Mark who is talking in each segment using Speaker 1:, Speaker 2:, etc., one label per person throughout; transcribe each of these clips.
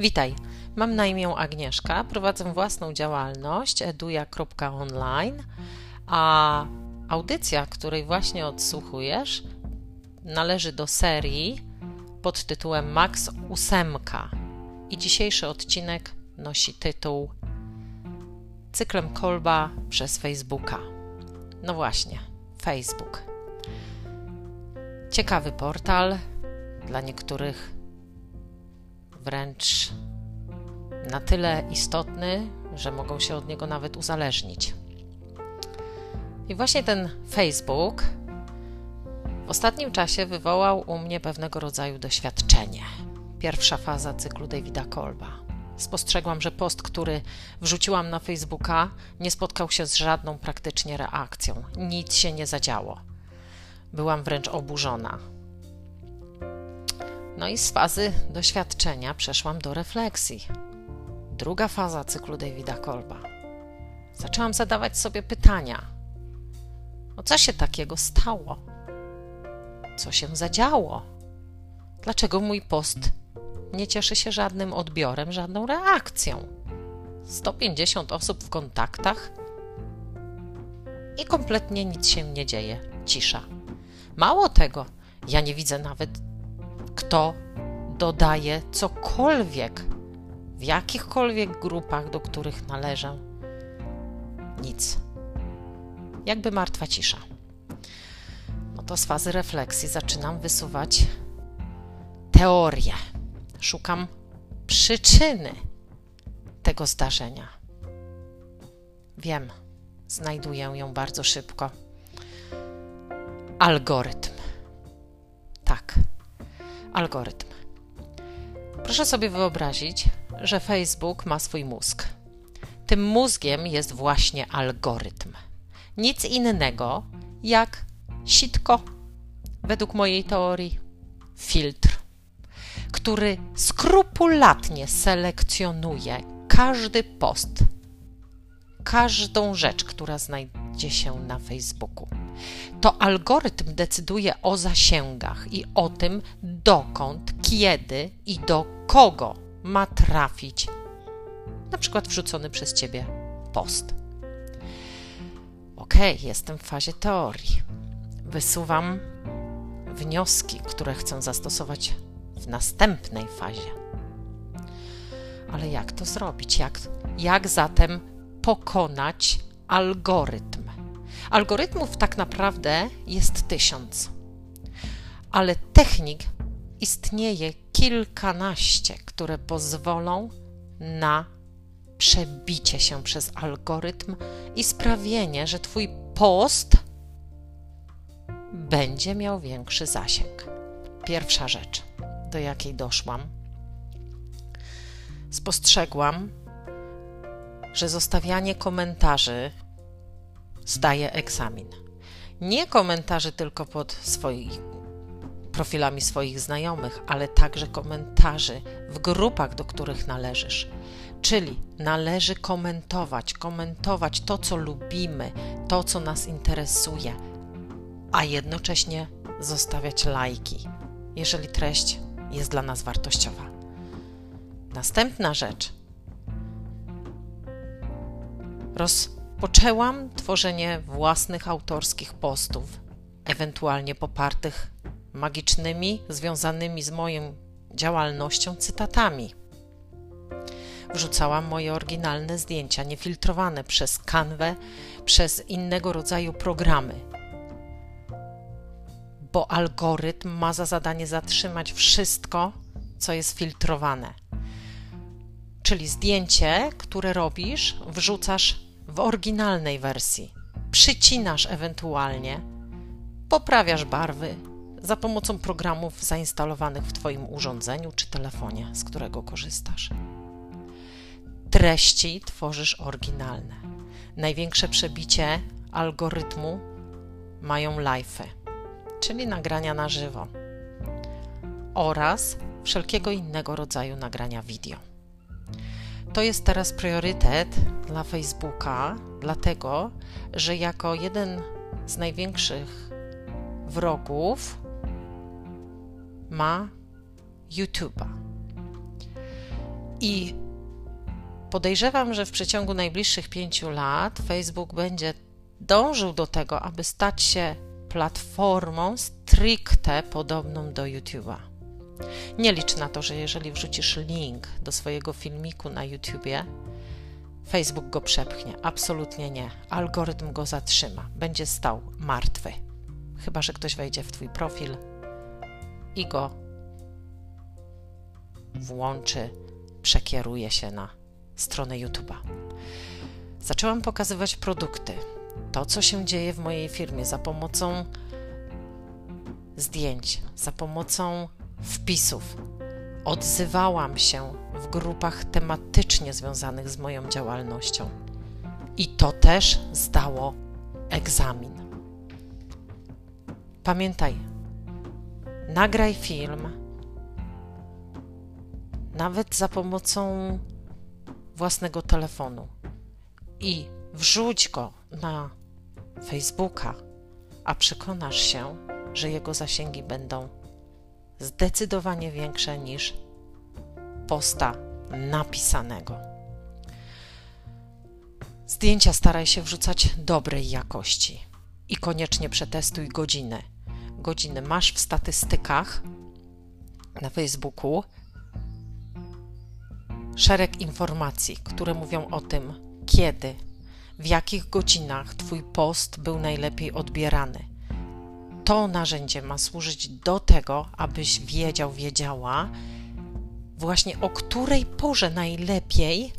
Speaker 1: Witaj, mam na imię Agnieszka, prowadzę własną działalność eduja.online, a audycja, której właśnie odsłuchujesz, należy do serii pod tytułem Max 8 i dzisiejszy odcinek nosi tytuł Cyklem Kolba przez Facebooka. No właśnie, Facebook. Ciekawy portal, dla niektórych wręcz na tyle istotny, że mogą się od niego nawet uzależnić. I właśnie ten Facebook w ostatnim czasie wywołał u mnie pewnego rodzaju doświadczenie. Pierwsza faza cyklu Davida Kolba. Spostrzegłam, że post, który wrzuciłam na Facebooka, nie spotkał się z żadną praktycznie reakcją. Nic się nie zadziało. Byłam wręcz oburzona. No i z fazy doświadczenia przeszłam do refleksji. Druga faza cyklu Davida Kolba. Zaczęłam zadawać sobie pytania. O co się takiego stało? Co się zadziało? Dlaczego mój post nie cieszy się żadnym odbiorem, żadną reakcją? 150 osób w kontaktach i kompletnie nic się nie dzieje. Cisza. Mało tego, ja nie widzę nawet kto dodaje cokolwiek w jakichkolwiek grupach, do których należę. Nic. Jakby martwa cisza. No to z fazy refleksji zaczynam wysuwać teorię. Szukam przyczyny tego zdarzenia. Wiem, znajduję ją bardzo szybko. Algorytm. Algorytm. Proszę sobie wyobrazić, że Facebook ma swój mózg. Tym mózgiem jest właśnie algorytm. Nic innego jak sitko, według mojej teorii, filtr, który skrupulatnie selekcjonuje każdy post, każdą rzecz, która znajdzie się na Facebooku. To algorytm decyduje o zasięgach i o tym, dokąd, kiedy i do kogo ma trafić na przykład wrzucony przez Ciebie post. Ok, jestem w fazie teorii. Wysuwam wnioski, które chcę zastosować w następnej fazie. Ale jak to zrobić? Jak, jak zatem pokonać algorytm? Algorytmów tak naprawdę jest tysiąc, ale technik istnieje kilkanaście, które pozwolą na przebicie się przez algorytm i sprawienie, że Twój post będzie miał większy zasięg. Pierwsza rzecz, do jakiej doszłam, spostrzegłam, że zostawianie komentarzy zdaje egzamin. Nie komentarzy tylko pod swoimi profilami swoich znajomych, ale także komentarzy w grupach, do których należysz. Czyli należy komentować, komentować to, co lubimy, to, co nas interesuje, a jednocześnie zostawiać lajki, jeżeli treść jest dla nas wartościowa. Następna rzecz. Rozpoczęłam tworzenie własnych autorskich postów, ewentualnie popartych magicznymi, związanymi z moją działalnością cytatami wrzucałam moje oryginalne zdjęcia, niefiltrowane przez kanwę, przez innego rodzaju programy. Bo algorytm ma za zadanie zatrzymać wszystko, co jest filtrowane. Czyli zdjęcie, które robisz, wrzucasz w oryginalnej wersji. Przycinasz ewentualnie, poprawiasz barwy za pomocą programów zainstalowanych w Twoim urządzeniu czy telefonie, z którego korzystasz treści tworzysz oryginalne. Największe przebicie algorytmu mają live'y, czyli nagrania na żywo oraz wszelkiego innego rodzaju nagrania wideo. To jest teraz priorytet dla Facebooka, dlatego że jako jeden z największych wrogów ma YouTube'a. I podejrzewam, że w przeciągu najbliższych pięciu lat Facebook będzie dążył do tego, aby stać się platformą stricte podobną do YouTube'a. Nie licz na to, że jeżeli wrzucisz link do swojego filmiku na YouTubie, Facebook go przepchnie. Absolutnie nie. Algorytm go zatrzyma. Będzie stał martwy. Chyba, że ktoś wejdzie w Twój profil i go włączy, przekieruje się na stronę YouTube'a. Zaczęłam pokazywać produkty. To, co się dzieje w mojej firmie za pomocą zdjęć, za pomocą wpisów. Odzywałam się w grupach tematycznie związanych z moją działalnością. I to też zdało egzamin. Pamiętaj, nagraj film, nawet za pomocą własnego telefonu i wrzuć go na Facebooka, a przekonasz się, że jego zasięgi będą zdecydowanie większe niż posta napisanego. Zdjęcia staraj się wrzucać dobrej jakości i koniecznie przetestuj godziny. Godziny masz w statystykach na Facebooku szereg informacji, które mówią o tym, kiedy, w jakich godzinach Twój post był najlepiej odbierany. To narzędzie ma służyć do tego, abyś wiedział, wiedziała, właśnie o której porze najlepiej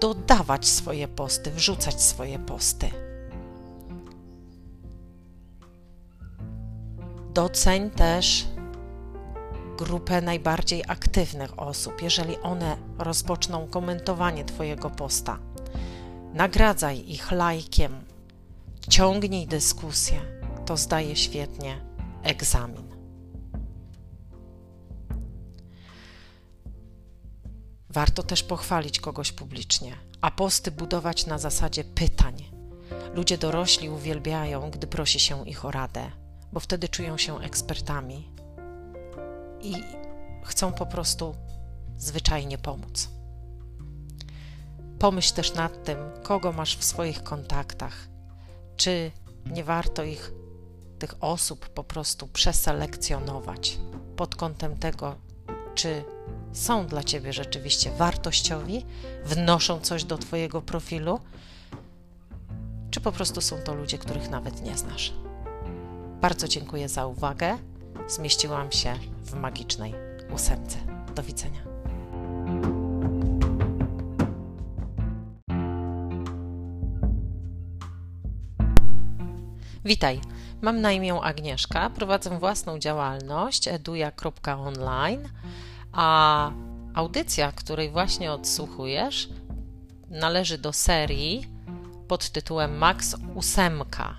Speaker 1: dodawać swoje posty, wrzucać swoje posty. Doceń też grupę najbardziej aktywnych osób, jeżeli one rozpoczną komentowanie Twojego posta. Nagradzaj ich lajkiem, ciągnij dyskusję, to zdaje świetnie egzamin. Warto też pochwalić kogoś publicznie, a posty budować na zasadzie pytań. Ludzie dorośli uwielbiają, gdy prosi się ich o radę, bo wtedy czują się ekspertami i chcą po prostu zwyczajnie pomóc. Pomyśl też nad tym, kogo masz w swoich kontaktach. Czy nie warto ich, tych osób, po prostu przeselekcjonować pod kątem tego, czy są dla ciebie rzeczywiście wartościowi, wnoszą coś do twojego profilu, czy po prostu są to ludzie, których nawet nie znasz. Bardzo dziękuję za uwagę. Zmieściłam się w magicznej ósemce. Do widzenia. Witaj, mam na imię Agnieszka, prowadzę własną działalność eduja.online, a audycja, której właśnie odsłuchujesz, należy do serii pod tytułem Max Ósemka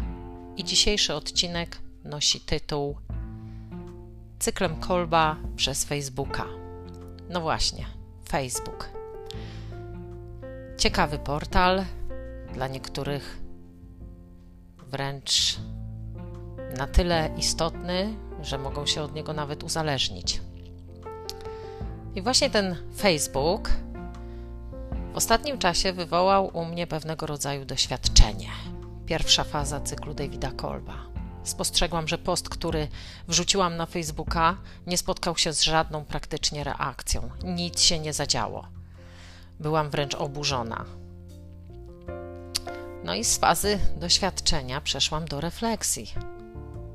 Speaker 1: i dzisiejszy odcinek nosi tytuł Cyklem Kolba przez Facebooka. No właśnie, Facebook. Ciekawy portal, dla niektórych wręcz na tyle istotny, że mogą się od niego nawet uzależnić. I właśnie ten Facebook w ostatnim czasie wywołał u mnie pewnego rodzaju doświadczenie. Pierwsza faza cyklu Davida Kolba. Spostrzegłam, że post, który wrzuciłam na Facebooka, nie spotkał się z żadną praktycznie reakcją. Nic się nie zadziało. Byłam wręcz oburzona. No i z fazy doświadczenia przeszłam do refleksji.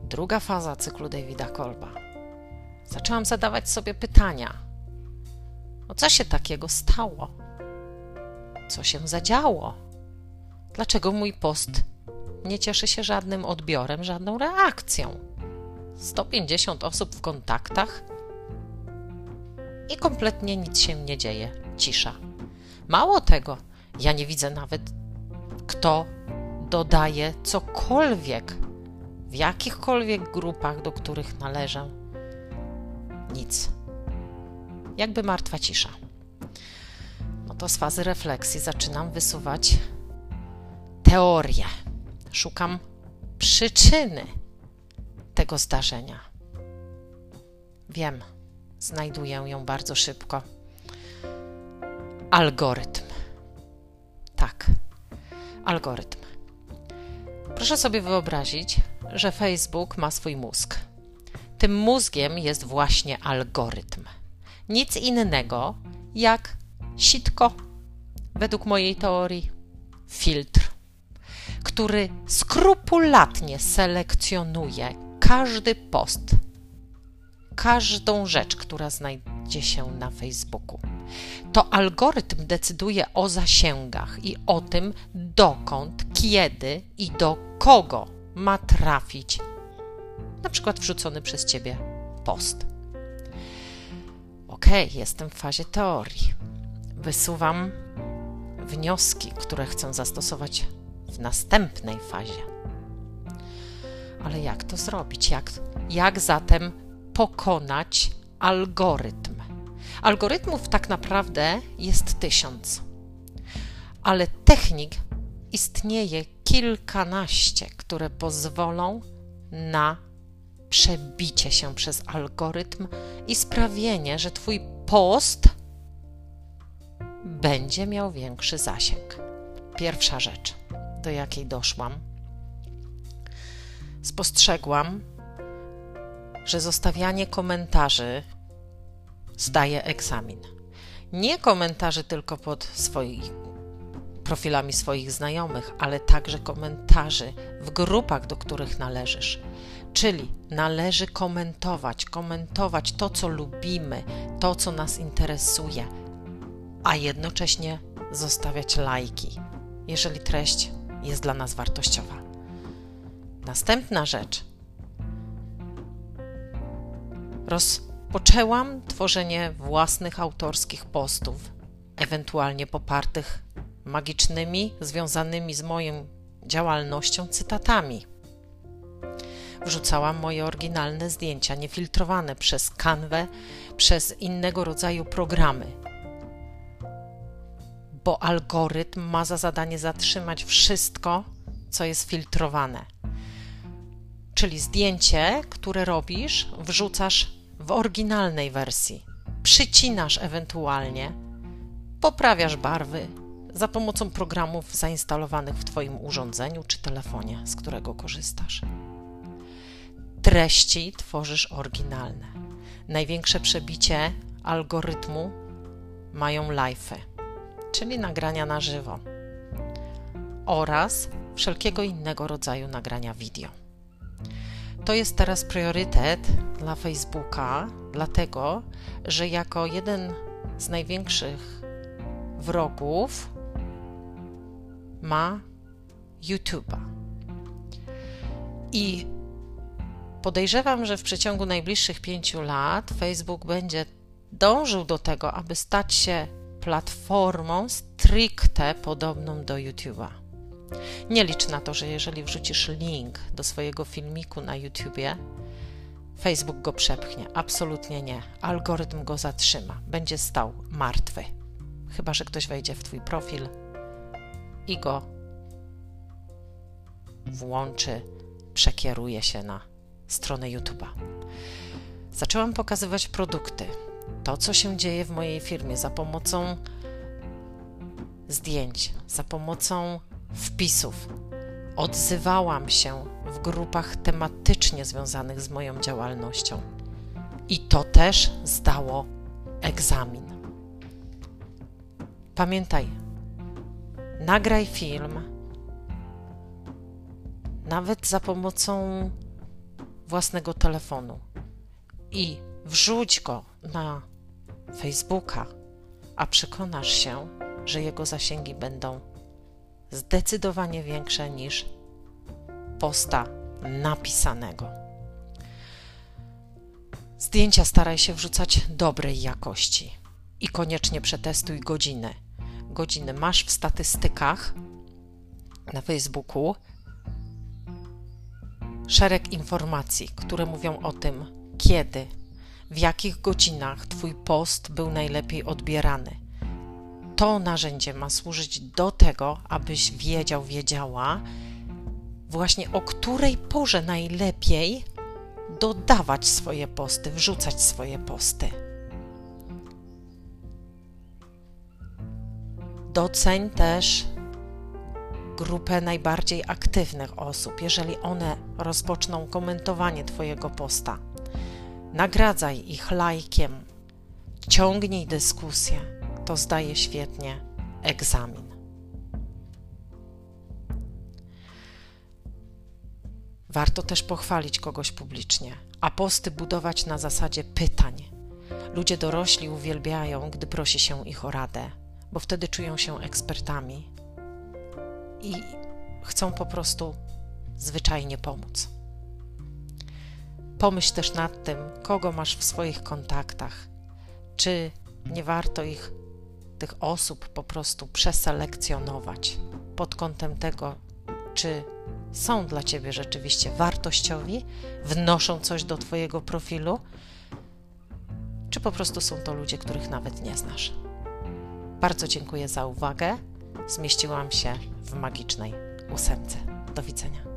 Speaker 1: Druga faza cyklu Davida Kolba. Zaczęłam zadawać sobie pytania. O co się takiego stało? Co się zadziało? Dlaczego mój post nie cieszy się żadnym odbiorem, żadną reakcją? 150 osób w kontaktach i kompletnie nic się nie dzieje. Cisza. Mało tego, ja nie widzę nawet kto dodaje cokolwiek w jakichkolwiek grupach, do których należę. Nic. Jakby martwa cisza. No to z fazy refleksji zaczynam wysuwać teorię. Szukam przyczyny tego zdarzenia. Wiem, znajduję ją bardzo szybko. algorytm. Tak, algorytm. Proszę sobie wyobrazić, że Facebook ma swój mózg. Tym mózgiem jest właśnie algorytm. Nic innego jak sitko, według mojej teorii, filtr, który skrupulatnie selekcjonuje każdy post, każdą rzecz, która znajdzie się na Facebooku. To algorytm decyduje o zasięgach i o tym, dokąd, kiedy i do kogo ma trafić na przykład wrzucony przez Ciebie post. Ok, jestem w fazie teorii. Wysuwam wnioski, które chcę zastosować w następnej fazie. Ale jak to zrobić? Jak, jak zatem pokonać algorytm? Algorytmów tak naprawdę jest tysiąc, ale technik istnieje kilkanaście, które pozwolą na przebicie się przez algorytm i sprawienie, że Twój post będzie miał większy zasięg. Pierwsza rzecz, do jakiej doszłam, spostrzegłam, że zostawianie komentarzy zdaje egzamin. Nie komentarzy tylko pod swoimi profilami swoich znajomych, ale także komentarzy w grupach, do których należysz. Czyli należy komentować, komentować to, co lubimy, to, co nas interesuje, a jednocześnie zostawiać lajki, jeżeli treść jest dla nas wartościowa. Następna rzecz. Rozpoczęłam tworzenie własnych autorskich postów, ewentualnie popartych magicznymi, związanymi z moją działalnością cytatami. Wrzucałam moje oryginalne zdjęcia, niefiltrowane przez kanwę, przez innego rodzaju programy, bo algorytm ma za zadanie zatrzymać wszystko, co jest filtrowane. Czyli zdjęcie, które robisz, wrzucasz w oryginalnej wersji, przycinasz ewentualnie, poprawiasz barwy za pomocą programów zainstalowanych w Twoim urządzeniu czy telefonie, z którego korzystasz. Treści tworzysz oryginalne. Największe przebicie algorytmu mają live'y czyli nagrania na żywo oraz wszelkiego innego rodzaju nagrania wideo. To jest teraz priorytet dla Facebooka, dlatego że jako jeden z największych wrogów ma YouTube'a. I podejrzewam, że w przeciągu najbliższych pięciu lat Facebook będzie dążył do tego, aby stać się platformą stricte podobną do YouTube'a. Nie licz na to, że jeżeli wrzucisz link do swojego filmiku na YouTubie, Facebook go przepchnie. Absolutnie nie. Algorytm go zatrzyma. Będzie stał martwy. Chyba, że ktoś wejdzie w Twój profil i go włączy, przekieruje się na stronę YouTube'a. Zaczęłam pokazywać produkty to, co się dzieje w mojej firmie za pomocą zdjęć, za pomocą wpisów. Odzywałam się w grupach tematycznie związanych z moją działalnością. I to też zdało egzamin. Pamiętaj, nagraj film, nawet za pomocą własnego telefonu i wrzuć go na Facebooka, a przekonasz się, że jego zasięgi będą zdecydowanie większe niż posta napisanego. Zdjęcia staraj się wrzucać dobrej jakości i koniecznie przetestuj godziny. Godziny masz w statystykach na Facebooku szereg informacji, które mówią o tym, kiedy w jakich godzinach Twój post był najlepiej odbierany. To narzędzie ma służyć do tego, abyś wiedział, wiedziała, właśnie o której porze najlepiej dodawać swoje posty, wrzucać swoje posty. Doceń też grupę najbardziej aktywnych osób, jeżeli one rozpoczną komentowanie Twojego posta. Nagradzaj ich lajkiem, ciągnij dyskusję, to zdaje świetnie egzamin. Warto też pochwalić kogoś publicznie, a posty budować na zasadzie pytań. Ludzie dorośli uwielbiają, gdy prosi się ich o radę, bo wtedy czują się ekspertami i chcą po prostu zwyczajnie pomóc. Pomyśl też nad tym, kogo masz w swoich kontaktach. Czy nie warto ich, tych osób po prostu przeselekcjonować pod kątem tego, czy są dla ciebie rzeczywiście wartościowi, wnoszą coś do twojego profilu, czy po prostu są to ludzie, których nawet nie znasz. Bardzo dziękuję za uwagę. Zmieściłam się w magicznej ósemce. Do widzenia.